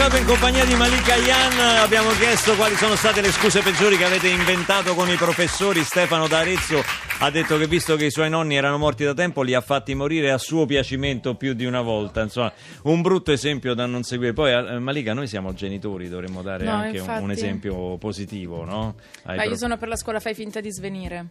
Club in compagnia di Malika Yan abbiamo chiesto quali sono state le scuse peggiori che avete inventato con i professori. Stefano d'Arezzo ha detto che visto che i suoi nonni erano morti da tempo li ha fatti morire a suo piacimento più di una volta. Insomma, un brutto esempio da non seguire. Poi eh, Malika, noi siamo genitori, dovremmo dare No, anche un, infatti. un esempio positivo, no? Ai Ma io prof- sono per la scuola fai finta di svenire.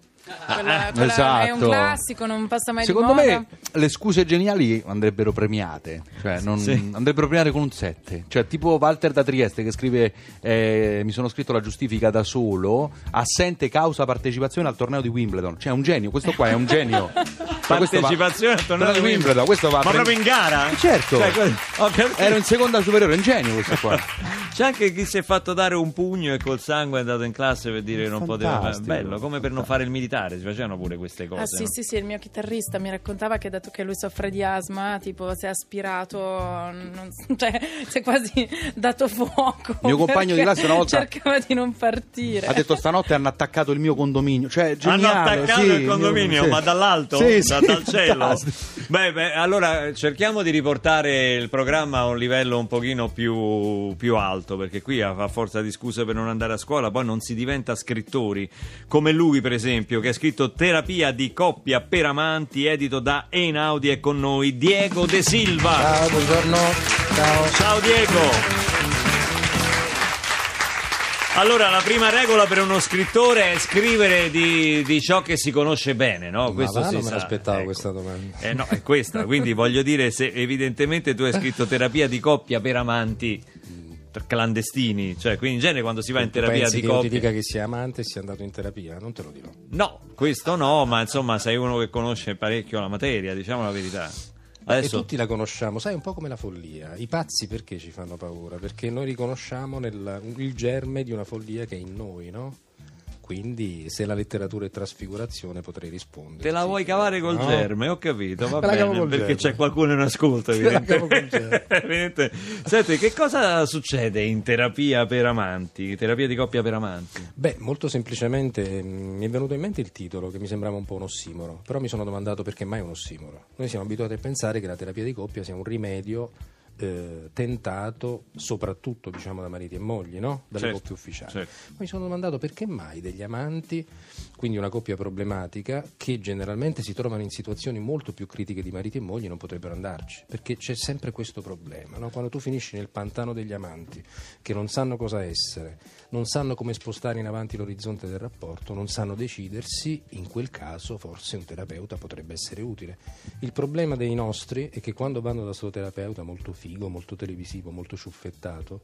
Ah, Quella, quella è un esatto. classico, non passa mai Secondo di moda. me le scuse geniali andrebbero premiate, cioè non- Sì. andrebbero premiate con un 7. Cioè, tipo Walter da Trieste che scrive: eh, Mi sono scritto la giustifica da solo, assente causa partecipazione al torneo di Wimbledon. Cioè, è un genio, questo qua è un genio. Ma questo va- Partecipazione al torneo di Wimbledon, questo va Ma proprio in gara? Certo. Cioè, que-. Ero in seconda superiore, è un genio questo qua. C'è anche chi si è fatto dare un pugno e col sangue è andato in classe per dire che non poteva. Bello, come per non fare il militare, si facevano pure queste cose. Ah sì, no? sì, sì, il mio chitarrista mi raccontava che dato che lui soffre di asma, tipo si è aspirato, non- cioè si è quasi dato fuoco. Mio compagno di classe una volta- cercava di non partire. Ha detto stanotte hanno attaccato il mio condominio. Cioè, Hanno geniale, attaccato sì, il condominio, sì. ma dall'alto? Sì, Da- sì, dal cielo? Beh, beh, allora cerchiamo di riportare il programma a un livello un pochino più, più alto, perché qui a, a forza di scuse per non andare a scuola poi non si diventa scrittori, come lui per esempio, che ha scritto Terapia di coppia per amanti, edito da Einaudi, è con noi Diego De Silva. Ciao, buongiorno. Ciao. Ciao Diego! Allora, la prima regola per uno scrittore è scrivere di, di ciò che si conosce bene, no? Questo va, si non me l'aspettavo Ecco. questa domanda. Eh no, è questa, quindi voglio dire, se evidentemente tu hai scritto terapia di coppia per amanti clandestini, cioè quindi in genere quando si va in terapia di che io ti coppia... dica che sia amante e sia andato in terapia? Non te lo dirò. No, questo no, ma insomma sei uno che conosce parecchio la materia, diciamo la verità. E Adesso... tutti la conosciamo, sai, un po' come la follia. I pazzi perché ci fanno paura? Perché noi riconosciamo nel- il germe di una follia che è in noi, no? Quindi se la letteratura è trasfigurazione potrei rispondere. Te la vuoi cavare col No. germe, ho capito, va bene, perché germe. c'è qualcuno in ascolto, evidentemente. Evidente. Senti, che cosa succede in terapia per amanti, terapia di coppia per amanti? Beh, molto semplicemente mh, mi è venuto in mente il titolo che mi sembrava un po' un ossimoro, però mi sono domandato perché mai un ossimoro. Noi siamo abituati a pensare che la terapia di coppia sia un rimedio eh, tentato soprattutto diciamo da mariti e mogli, no? Dalle Certo, coppie ufficiali. certo. Ma mi sono domandato perché mai degli amanti, quindi una coppia problematica, che generalmente si trovano in situazioni molto più critiche di mariti e mogli, non potrebbero andarci. Perché c'è sempre questo problema. no? Quando tu finisci nel pantano degli amanti, che non sanno cosa essere, non sanno come spostare in avanti l'orizzonte del rapporto, non sanno decidersi, in quel caso forse un terapeuta potrebbe essere utile. Il problema dei nostri è che quando vanno da questo terapeuta molto figo, molto televisivo, molto ciuffettato,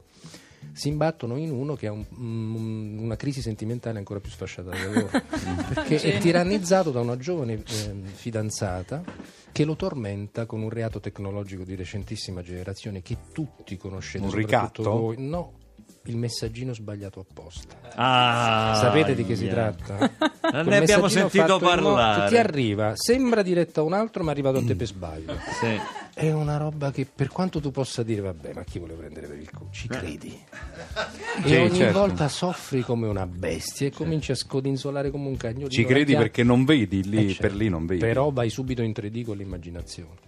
si imbattono in uno che ha un- un- una crisi sentimentale ancora più sfasciata da loro perché è tirannizzato da una giovane ehm, fidanzata che lo tormenta con un reato tecnologico di recentissima generazione che tutti conoscete Un soprattutto ricatto? voi. no il messaggino sbagliato apposta Ah, sapete di che si tratta? Ne Quel abbiamo sentito parlare. ti arriva sembra diretto a un altro ma è arrivato a te per sbaglio Sì. è una roba che per quanto tu possa dire vabbè ma chi vuole prendere per il culo Eh. ci credi Sì, e ogni certo. volta soffri come una bestia e cominci a scodinzolare come un cagnolino Ci credi perché non vedi, lì Eh, certo. per lì non vedi. però vai subito in 3D con l'immaginazione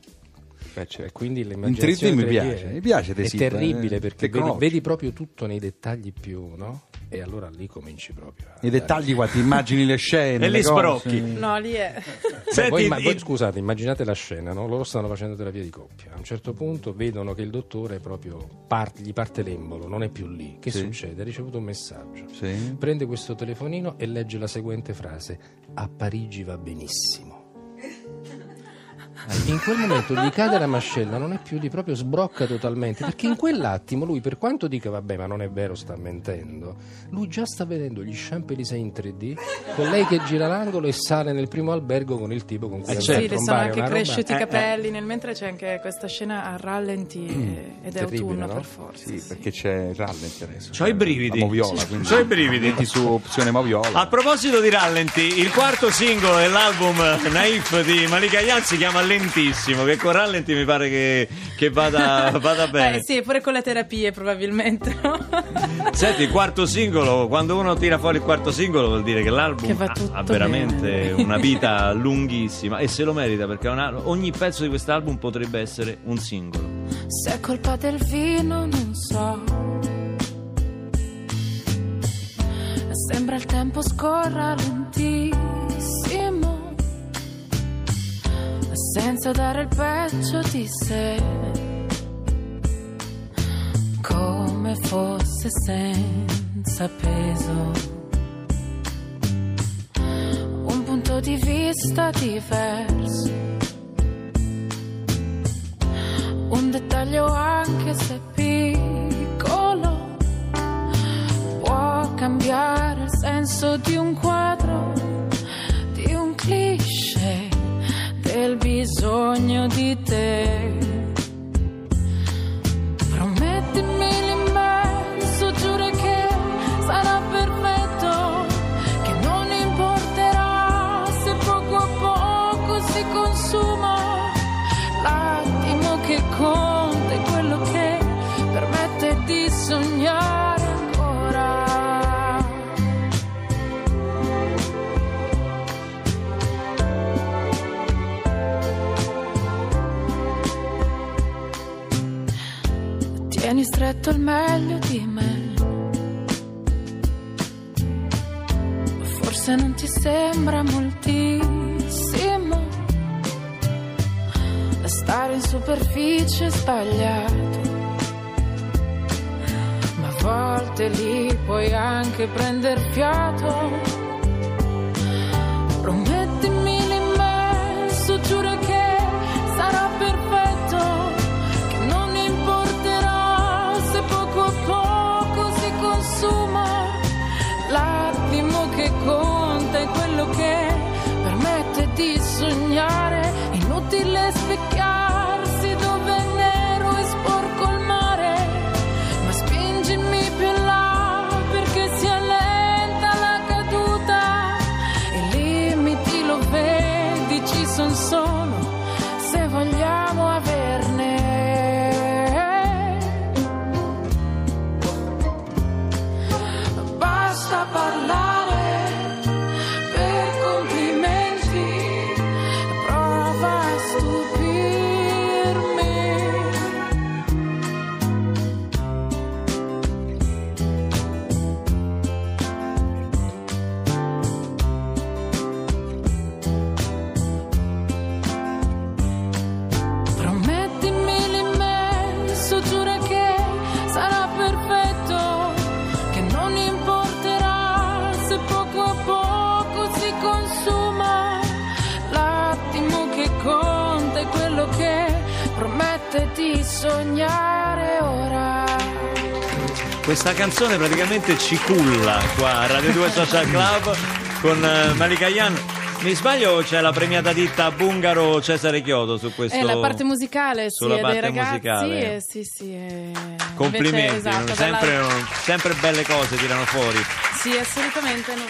Beh, e quindi In 3D l'immaginazione mi 3D piace, è- mi piace è terribile eh, perché vedi, vedi proprio tutto nei dettagli più no? e allora lì cominci proprio I dettagli qua, ti immagini le scene. E le sbrocchi. No, lì è... Senti, voi, il- voi scusate, immaginate la scena, no? loro stanno facendo terapia di coppia. A un certo punto vedono che il dottore proprio part- gli parte l'embolo, non è più lì. Che Sì. succede? Ha ricevuto un messaggio. Sì. Prende questo telefonino e legge la seguente frase: A Parigi va benissimo. In quel momento gli cade la mascella, non è più lì, proprio sbrocca totalmente. Perché in quell'attimo lui, per quanto dica vabbè, ma non è vero, sta mentendo, lui già sta vedendo gli Champs-Élysées in 3D, con lei che gira l'angolo e sale nel primo albergo con il tipo con cui Eh, certo. Sì, le sono anche roba- cresciuti i Eh, capelli, nel mentre c'è anche questa scena a rallenti eh, ed è Terribile, autunno no? per forza. Sì, sì. perché c'è rallenti adesso. C'ho i brividi. La moviola, quindi C'ho i brividi. Metti su opzione moviola. A proposito di rallenti, il quarto singolo dell'album Naif di Malika Yan si chiama lentissimo, che con rallenti mi pare che, che vada, vada bene. Eh sì, pure con le terapie probabilmente. Senti, il quarto singolo, quando uno tira fuori il quarto singolo vuol dire che l'album Che ha, veramente bene. una vita lunghissima e se lo merita perché una- ogni pezzo di quest'album potrebbe essere un singolo. Se è colpa del vino, non so. Sembra il tempo scorra lentissimo. Senza dare il peggio di sé. Come fosse senza peso. Un punto di vista diverso. Un dettaglio anche se piccolo può cambiare il senso di un quadro, bisogno di te. Tieni stretto il meglio di me. Forse non ti sembra moltissimo. Stare in superficie sbagliato. Ma a volte lì puoi anche prendere fiato. Promettimi sognare. Inutile specchiarsi sognare ora. Questa canzone praticamente ci culla qua a Radio 2 Social Club con eh, Malika Yan. Mi sbaglio c'è la premiata ditta Bungaro Cesare Chiodo su questo È la parte musicale, sì, è parte dei ragazzi. musicale. eh, sì, sì, eh, Complimenti, invece, esatto, sempre, dalla- sempre belle cose tirano fuori. Sì, assolutamente. non-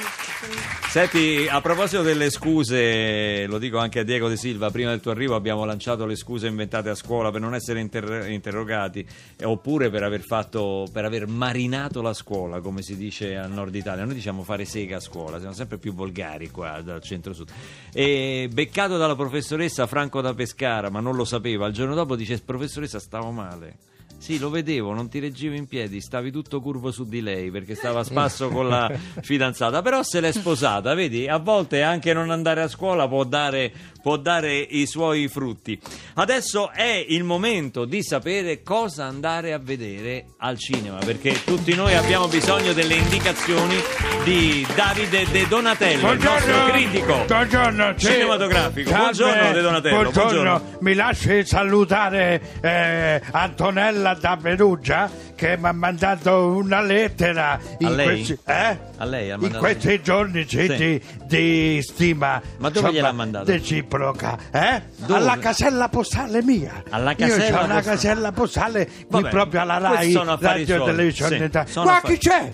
Senti, a proposito delle scuse, lo dico anche a Diego De Silva, prima del tuo arrivo abbiamo lanciato le scuse inventate a scuola per non essere inter- interrogati, eh, oppure per aver fatto, per aver marinato la scuola, come si dice al nord Italia. Noi diciamo fare sega a scuola, siamo sempre più volgari qua dal centro-sud. E beccato dalla professoressa Franco da Pescara, ma non lo sapeva, il giorno dopo dice, professoressa stavo male. Sì, lo vedevo, non ti reggevo in piedi, stavi tutto curvo su di lei perché stava a spasso con la fidanzata, però se l'è sposata, vedi? A volte anche non andare a scuola può dare, può dare i suoi frutti. Adesso è il momento di sapere cosa andare a vedere al cinema, perché tutti noi abbiamo bisogno delle indicazioni di Davide De Donatello, il nostro critico buongiorno, sì. cinematografico. Salve, Buongiorno De Donatello, buongiorno. buongiorno. Mi lasci salutare eh, Antonella da Perugia che mi ha mandato una lettera in lei? questi, eh? Lei in questi giorni sì, Sì. Di, di stima Ma dove gliel'ha mandato? reciproca eh? Alla casella postale mia Alla io casella ho una postale. casella postale qui proprio alla Rai Radio suoi. Televisione Sì, qua affari- chi c'è?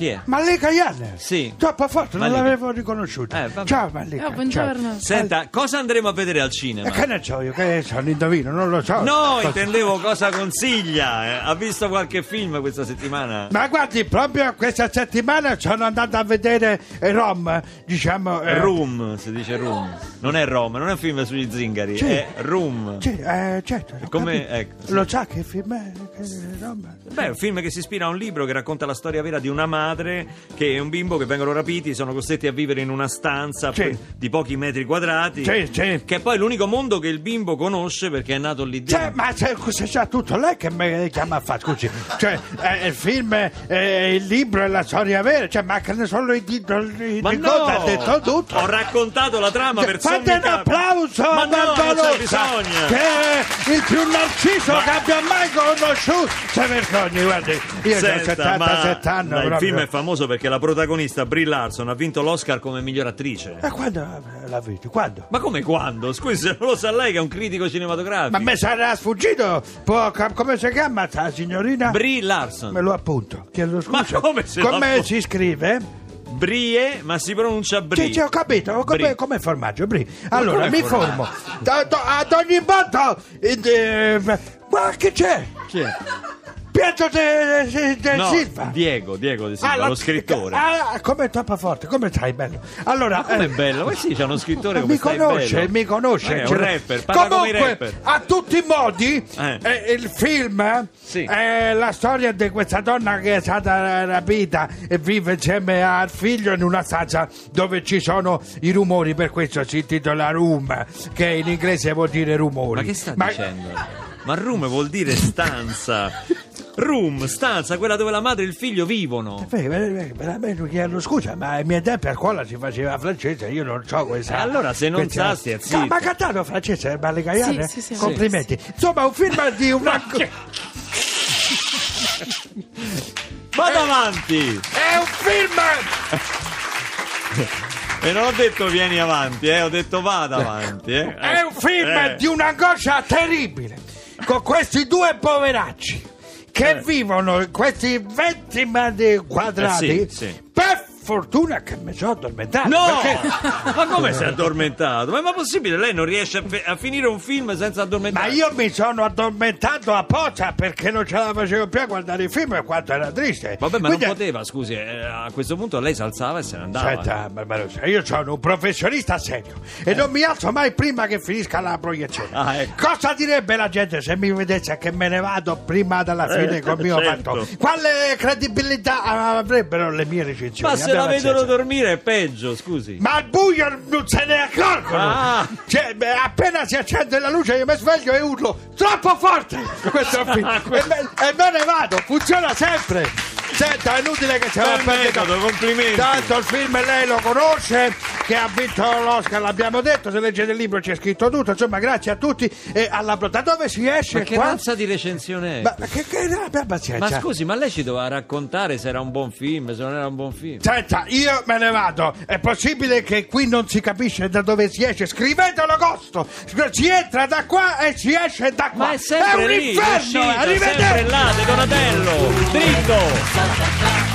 Chi è? Malika Yan. Sì. Troppo forte, non Malika. l'avevo riconosciuta. Eh, vabbè. ciao Malika. Oh, buongiorno. Senta, cosa andremo a vedere al ciao. cinema? E che ne so io, che sono indovino, non lo so. No, intendevo cosa consiglia. eh. Ha visto qualche film questa settimana? Ma guardi, proprio questa settimana sono andato a vedere eh, Rom, diciamo... eh, Room, si dice Room. Non è Roma, non è un film sugli zingari, Sì. è Room. Sì, eh, certo. Come- ecco, sì. Lo sa che film è? Che Rom? Beh, è un film che si ispira a un libro che racconta la storia vera di una madre che è un bimbo che vengono rapiti, sono costretti a vivere in una stanza Sì. di pochi metri quadrati. Sì, sì. Che è poi l'unico mondo che il bimbo conosce perché è nato lì dentro. Cioè, ma se, se sa tutto lei che mi chiama a fare, scusi. Cioè, eh, il film, eh, il libro e la storia vera, cioè, mancano solo i titoli Ma di no! cosa, ha detto tutto. Ho raccontato la trama per Fate un capi. applauso Ma a no, non c'è Barbarossa, bisogno. che è il più narciso che abbia mai conosciuto. Se vergogni, guardi, io ho Senta, 77 ma anni. ma il proprio. film è famoso perché la protagonista Brie Larson ha vinto l'Oscar come miglior attrice. E quando l'ha visto? Quando? Ma come quando? Scusi, se non lo sa lei che è un critico cinematografico. Ma me sarà sfuggito? Può- come si chiama sta signorina? Brie Larson. Me lo appunto. Chiedo Ma scusa. come se Come si scrive? Brie, ma si pronuncia Brie. Sì, sì, ho capito, come, Brie. come formaggio, Bri. Allora, mi formaggio? formo. Ad ogni volta... eh, eh, ma che c'è? Chi è? Pietro de, de- de No, Silva. Diego, Diego De Silva, Ah, lo scrittore. Ah, come troppo forte, come stai bello? Allora, Ma com'è eh, bello? Ma sì, c'è uno scrittore come mi conosce, bello. mi conosce. Ma è un Ce l'ho- rapper, parla come Comunque, rapper. a tutti i modi, Eh. eh, il film Sì. è la storia di questa donna che è stata rapita e vive insieme al figlio in una stanza dove ci sono i rumori, per questo si intitola Room, che in inglese vuol dire rumori. Ma che sta dicendo? Ma room vuol dire stanza. Room, stanza, quella dove la madre e il figlio vivono. Beh, beh, Veramente chiedo scusa, ma ai miei tempi a scuola si faceva francese, io non so questa. Eh, allora, se non questa- sa, stia zitto. Ma ha cantato francese Balle Gaiane? Sì, sì, sì. Complimenti. Insomma, un film di una. Vado avanti! È un film! E non ho detto vieni avanti, eh, ho detto vada avanti. Eh. È un film Eh. di un'angoscia terribile. Con questi due poveracci che Eh. vivono in questi 20 metri quadrati. Eh, sì, sì. Per fortuna che mi sono addormentato. No! perché- Ma come sei addormentato? Ma è possibile? Lei non riesce a, fe- a finire un film senza Ma addormentarsi? io mi sono addormentato apposta perché non ce la facevo più a guardare il film e quanto era triste. Vabbè, ma Quindi- non poteva, scusi, eh, a questo punto lei si alzava e se ne andava. Senta, Barbarossa, io sono un professionista serio e non mi alzo mai prima che finisca la proiezione. Ah, ecco. Cosa direbbe la gente se mi vedesse che me ne vado prima della fine Eh, col mio certo. fatto? Quale credibilità avrebbero le mie recensioni? Ma se la vedono dormire è peggio, scusi. Ma al buio non se ne accorgono! Ah. Cioè, beh, appena si accende la luce io mi sveglio e urlo troppo forte! Questo film. Ah, e, me, e me ne vado, funziona sempre! Senta, è inutile che va a metodo, complimenti. Tanto il film lei lo conosce, che ha vinto l'Oscar, l'abbiamo detto, se leggete il libro c'è scritto tutto, insomma, grazie a tutti e alla da dove si esce Ma che qua? razza di recensione è? Ma che, che abbia pazienza. Ma scusi, ma lei ci doveva raccontare se era un buon film, se non era un buon film. Senta, io me ne vado. È possibile che qui non si capisce da dove si esce? Scrivetelo agosto! Si entra da qua e si esce da qua! Ma è sempre un lì, inferno! sempre Arrivederci! là, De Donatello, dritto.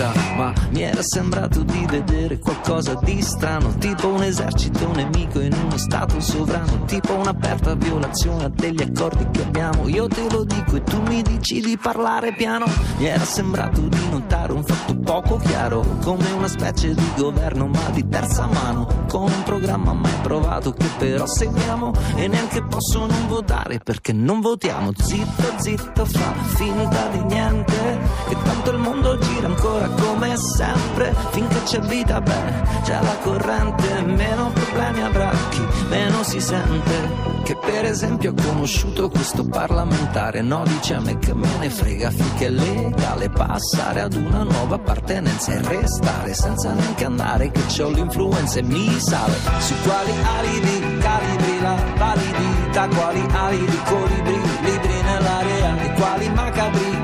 Sì, scusa, ma mi era sembrato di vedere qualcosa di strano, tipo un esercito nemico in uno stato sovrano, tipo un'aperta violazione degli accordi che abbiamo. Io te lo dico e tu mi dici di parlare piano. Mi era sembrato di notare un fatto poco chiaro, come una specie di governo ma di terza mano, con un programma mai provato che però seguiamo e neanche posso non votare perché non votiamo. Zitto, zitto, fa finta di niente, che tanto il mondo gira ancora come sempre. Finché c'è vita beh c'è la corrente. Meno problemi avrà chi meno si sente. Che per esempio ha conosciuto questo parlamentare. No dice a me che me ne frega finché è legale passare ad una nuova appartenenza e restare senza neanche andare che c'ho l'influenza e mi sale. Su quali ali di calibri la validità quali ali di colibri libri nell'area di quali macabri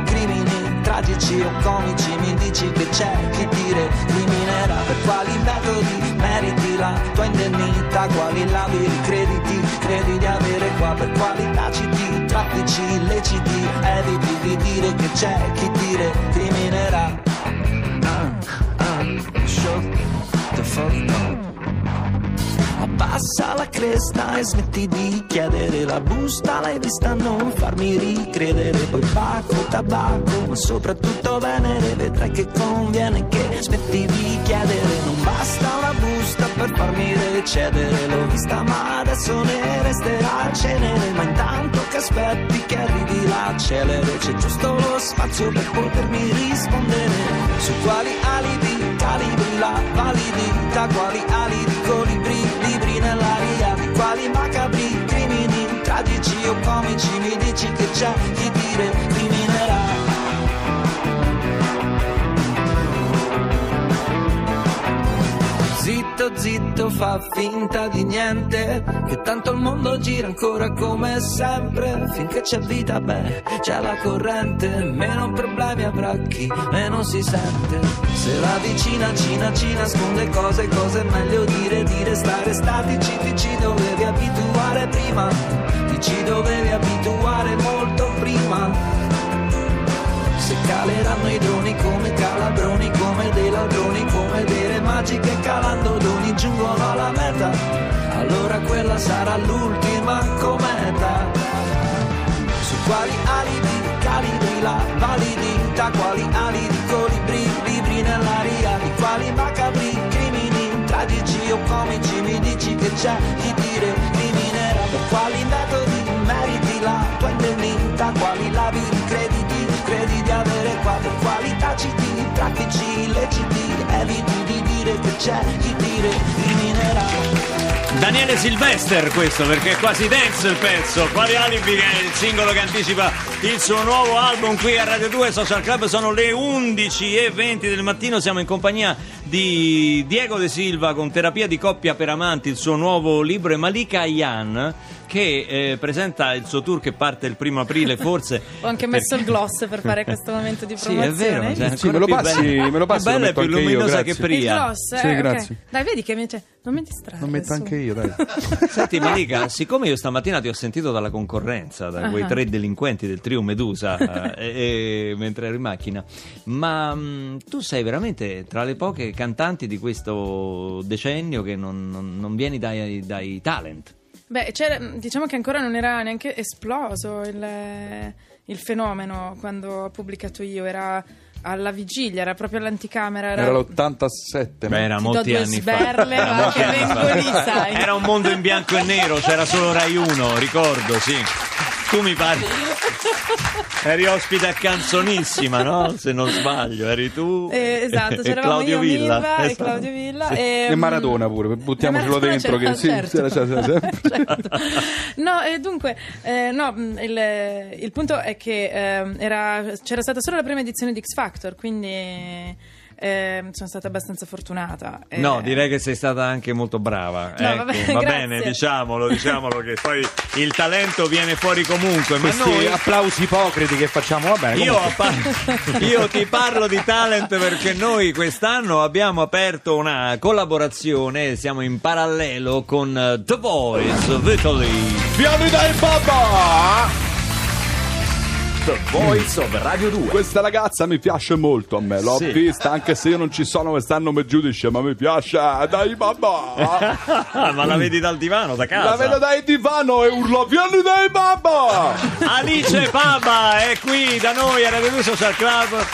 tragici o comici mi dici che c'è chi dire criminerà per quali metodi meriti la tua indennità quali labili crediti credi di avere qua per quali taciti traffici illeciti eviti di dire che c'è chi dire criminerà ah, ah, shut the fuck up Abbassa la cresta e smetti di chiedere la busta, l'hai vista non farmi ricredere, poi pacco, tabacco, ma soprattutto venere, vedrai che conviene che smetti di chiedere, non basta una busta per farmi recedere, l'ho vista ma adesso ne resterà cenere, ma intanto che aspetti che arrivi l'accelere, c'è giusto lo spazio per potermi rispondere, su quali alibi calibri la validità, quali ali di colibri, libri nell'aria, di quali macabri crimini, tragici o comici, mi dici che c'è chi dire criminerà. Zitto, zitto, fa finta di niente, che tanto il mondo gira ancora come sempre, finché c'è vita, beh, c'è la corrente, meno problemi avrà chi meno si sente. Se la vicina, cina, ci nasconde cose, cose è meglio dire, dire, stare statici, ti ci dovevi abituare prima, ti ci dovevi abituare molto prima. Se caleranno i droni come calabroni, come dei ladroni, delle magiche calando doni giungono alla meta, allora quella sarà l'ultima cometa. Su quali alibi calibri la validità, quali ali di colibri, libri nell'aria, di quali macabri crimini, tragici o comici, mi dici che c'è chi dire criminerà, per quali metodi meriti la tua indennità, quali labili crediti, credi di avere per quali taciti, traffici illeciti, eviti di che c'è chi criminerà. Daniele Silvester questo perché è quasi dance il pezzo quali alibi che è il singolo che anticipa il suo nuovo album qui a Radio 2 Social Club sono le 11.20 del mattino siamo in compagnia di Diego De Silva con Terapia di coppia per amanti il suo nuovo libro e Malika Ayan che eh, presenta il suo tour che parte il primo aprile forse Ho anche messo il gloss per fare questo momento di sì è promozione. vero cioè, Sì, me lo passi- bella. me lo passi, bella e più anche io, luminosa che grazie. Il gloss, eh, Sì, ok. grazie. Dai, vedi che mi, cioè, non mi distrarre. Lo metto su. anche io, dai. Senti Malika, siccome io stamattina ti ho sentito dalla concorrenza, da quei Ah. tre delinquenti del trio Medusa, eh, mentre ero in macchina, ma mh, tu sei veramente tra le poche cantanti di questo decennio che non, non- non vieni dai, dai talent. Beh, c'era- diciamo che ancora non era neanche esploso il, il fenomeno quando ho pubblicato io, era alla vigilia, era proprio all'anticamera. Era, Era l'87. Beh, era molti anni sberle, fa. Era ma che vengo lì, sai. Era un mondo in bianco e nero, c'era solo Rai 1, ricordo, sì. Tu mi pare. Eri ospite a Canzonissima, no? Se non sbaglio, eri tu. Eh, esatto, e c'eravamo Claudio io, Villa. Milva e Esatto. Claudio Villa. Sì. E, E mm, Maradona pure, buttiamocelo Maradona dentro. c'era, Che sì, certo. c'era- c'era sempre. Certo. No, e dunque, eh, no, mh, il, il punto è che ehm, era- c'era stata solo la prima edizione di X Factor, quindi ehm, sono stata abbastanza fortunata. Eh, No, direi che sei stata anche molto brava. No, ecco, vabbè, va bene, diciamolo, diciamolo che poi il talento viene fuori comunque. Ma Questi noi. applausi ipocriti che facciamo, va bene. Io, par- io ti parlo di talent perché noi quest'anno abbiamo aperto una collaborazione, siamo in parallelo con eh, The Voice of Italy. Piani dai babà! The Voice of Radio 2. Questa ragazza mi piace molto a me, l'ho Sì. vista anche se io non ci sono quest'anno come giudice, ma mi piace dai babà. ma la vedi dal divano, da casa? La vedo dai divano e urlo piani dai babà! Alice Papa è qui da noi a Radio 2 Social Club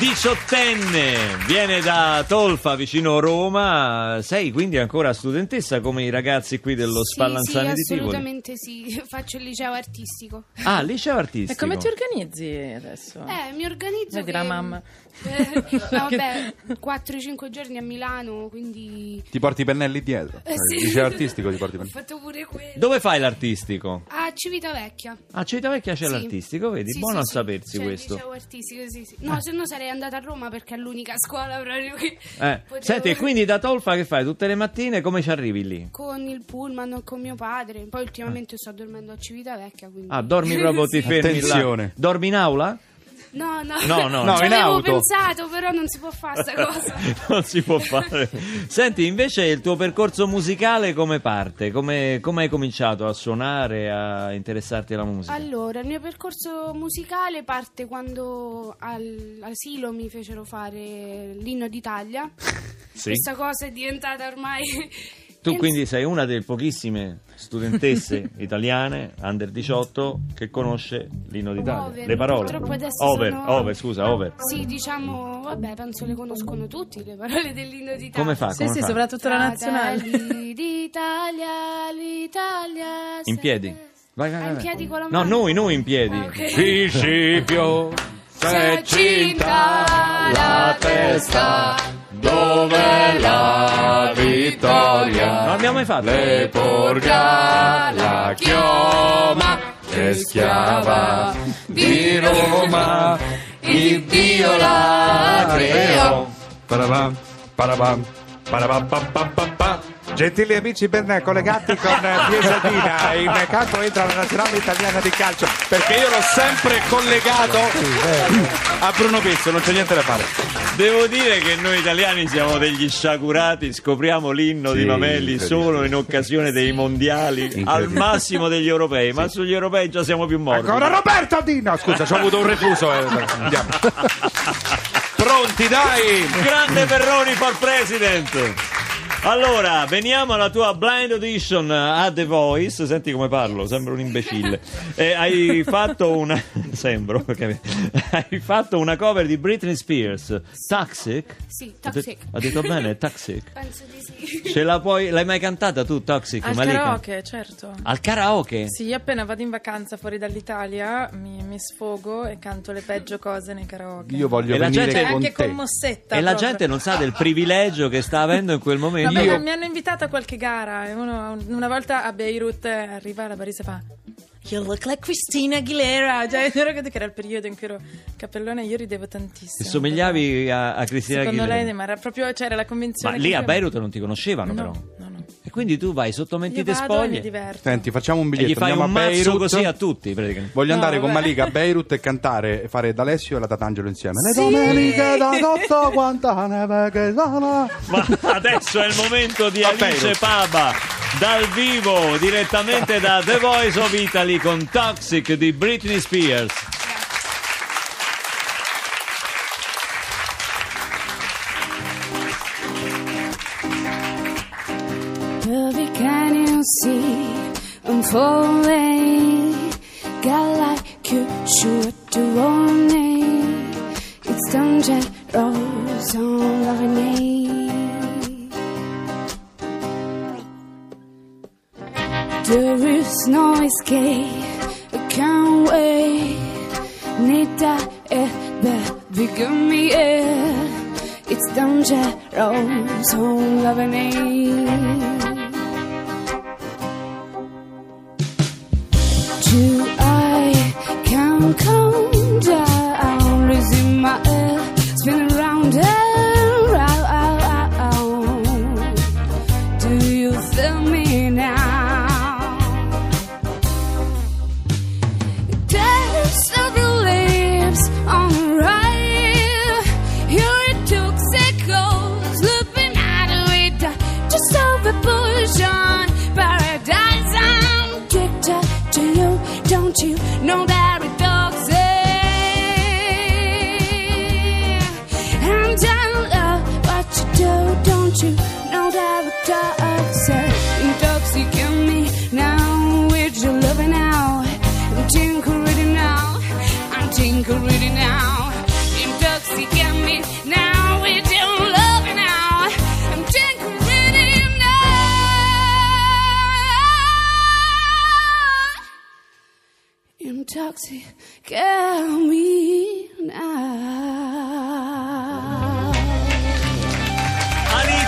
Diciottenne, viene da Tolfa vicino Roma, sei quindi ancora studentessa come i ragazzi qui dello Spallanzani sì, di Tivoli? assolutamente sì, faccio il liceo artistico. Ah, liceo artistico. E come ti organizzi adesso? Eh, mi organizzo Vedi che... la mamma. Eh, no, vabbè, 4-5 giorni a Milano, quindi... Ti porti i pennelli dietro. Eh, sì. Il liceo artistico ti porti i Ho pennelli. fatto pure quello. Dove fai l'artistico? Civitavecchia. A Civitavecchia c'è Sì. l'artistico, vedi? Sì, Buono sì, a sapersi C'è questo. liceo artistico, sì, sì. No, se no sarei andata a Roma perché è l'unica scuola proprio che Eh, potevo- Senti, e quindi da Tolfa che fai? Tutte le mattine come ci arrivi lì? Con il pullman o con mio padre. Poi ultimamente sto dormendo a Civitavecchia, quindi... Ah, dormi proprio, ti fermi Attenzione. là. Dormi in aula? No, no. No, no. No, Ci in avevo auto. pensato, però non si può fare sta cosa. non si può fare. Senti, invece il tuo percorso musicale come parte? Come, come hai cominciato a suonare, a interessarti alla musica? Allora, il mio percorso musicale parte quando all'asilo mi fecero fare l'inno d'Italia. Sì. Questa cosa è diventata ormai... Tu quindi sei una delle pochissime studentesse italiane, under 18, che conosce l'inno d'Italia. Over, le parole. over, sono- over, scusa, over. Sì, diciamo, vabbè, penso le conoscono tutti le parole dell'inno d'Italia. Come fa? Sì, Come sì, fa? soprattutto la nazionale. D'Italia, l'Italia... In piedi. Vai, vai, Ah, vai. in piedi con la No, mano? noi, noi in piedi. Ah, ok. Principio C'è cinta la testa dove la vittoria? Non l'abbiamo mai fatto. le porga la chioma e schiava di Roma. Il Dio la creò. Parabam parabam parabam pam pam pam pam Gentili amici ben collegati con Piesadina, in campo entra la nazionale italiana di calcio. perché io l'ho sempre collegato a Bruno Pizzo non c'è niente da fare Devo dire che noi italiani siamo degli sciagurati, scopriamo l'inno Sì, di Mamelli solo in occasione dei mondiali, al massimo degli europei, ma sugli europei già siamo più morti. Ancora Roberto Dino, scusa, ci ho avuto un refuso eh. andiamo. Pronti dai! Grande Perroni for President! Allora, veniamo alla tua blind audition a The Voice. Senti come parlo, sembro un imbecille. Eh, hai fatto una. Sembro, perché- Hai fatto una cover di Britney Spears. Toxic? Sì, Toxic. Ha detto bene, Toxic. Penso di sì. Ce la puoi. L'hai mai cantata tu, Toxic? Al Malika? karaoke, certo. Al karaoke? Sì, io appena vado in vacanza fuori dall'Italia mi, mi sfogo e canto le peggio cose nei karaoke. io voglio E la venire gente- Cioè, con anche te con Mossetta. E la proprio. gente non sa del privilegio che sta avendo in quel momento. Vabbè, Io- mi hanno invitato a qualche gara. uno- una volta a Beirut eh, arriva la barista e fa. You look like Christina Aguilera. Cioè, che era il periodo in cui ero cappellone e io ridevo tantissimo. E somigliavi a, a Cristina Secondo Aguilera. lei, ma era proprio. C'era la convinzione. Ma lì a Beirut non ti conoscevano, No, però. no, quindi tu vai sotto Io mentite vado e mi spoglie diverto. senti facciamo un e gli biglietto fai andiamo un a mazzo Beirut così a tutti. Voglio No, andare con vabbè. Malika a Beirut e cantare e fare D'Alessio e la Tatangelo insieme. Le Sì. domeniche da sotto quanta neve che sono. Ma adesso è il momento di A Alice Beirut. Paba dal vivo direttamente da The Voice of Italy con Toxic di Britney Spears. See I'm falling? Got like you should do warning. It's dangerous on loving me. There is no escape. I can't wait. Need that air, baby, give me air. It's dangerous on loving me.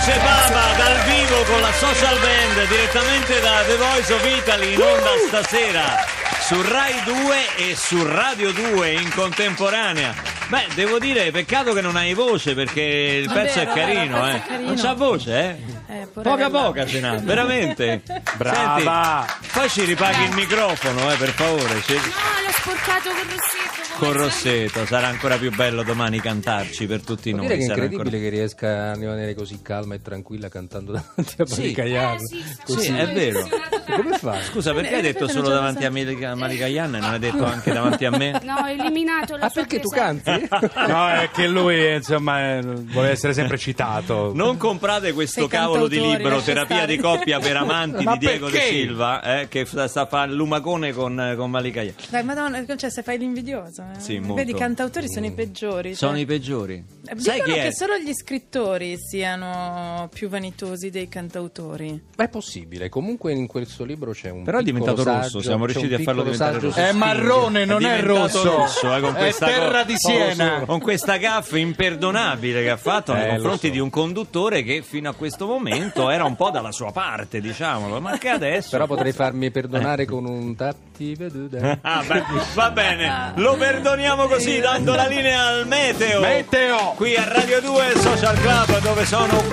Alice Baba dal vivo con la social band direttamente da The Voice of Italy in onda stasera su Rai 2 e su Radio 2 in contemporanea. Beh, devo dire, peccato che non hai voce perché il pezzo vero, è carino, vero, il eh. è carino. Non c'ha voce, eh? Eh, Poca poca ce n'ha, veramente. Brava. Senti, poi ci ripaghi il microfono, eh, per favore. ci- No, l'ho sporcato con Rossetto. Con Rossetto, sarà ancora più bello domani cantarci per tutti Vuol noi. dire che è sarà incredibile che riesca a rimanere così calma e tranquilla cantando davanti a Malika Yan. Eh, sì, sì, Sì, sì. è vero. Come fa? Scusa, perché hai detto solo davanti a Malika, Malika e non hai detto anche davanti a me? No, ho eliminato la Ah, perché tu canti? No, è che lui, insomma, vuole essere sempre citato. Non comprate questo Sei cavolo di libro, Terapia stare. di coppia per amanti Ma di Diego De perché? Silva, eh, che sta a fare il lumacone con, con Malika Yan. Dai, madonna, cioè se fai l'invidioso. Eh. Sì, molto. Vedi, i cantautori sono i peggiori. Sono cioè. i peggiori. Eh, Sai Dicono chi è? che solo gli scrittori siano più vanitosi dei cantautori. Ma è possibile, comunque in questo libro c'è un Però è diventato rosso, saggio- siamo c'è riusciti a farlo diventare rosso. È marrone, non è, diventato rosso. rosso, eh, con è questa terra di Siena. Con questa gaffa imperdonabile che ha fatto nei Eh, lo confronti so. di un conduttore che fino a questo momento era un po' dalla sua parte, diciamolo, ma che adesso... Però potrei farmi perdonare con un tatti veduta. Ah, beh, va bene, lo perdoniamo così dando la linea al meteo. Meteo. Qui a Radio 2 Social Club dove sono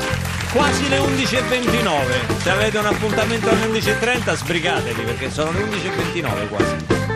quasi le 11.29. Se avete un appuntamento alle 11.30 sbrigatevi perché sono le 11.29 quasi.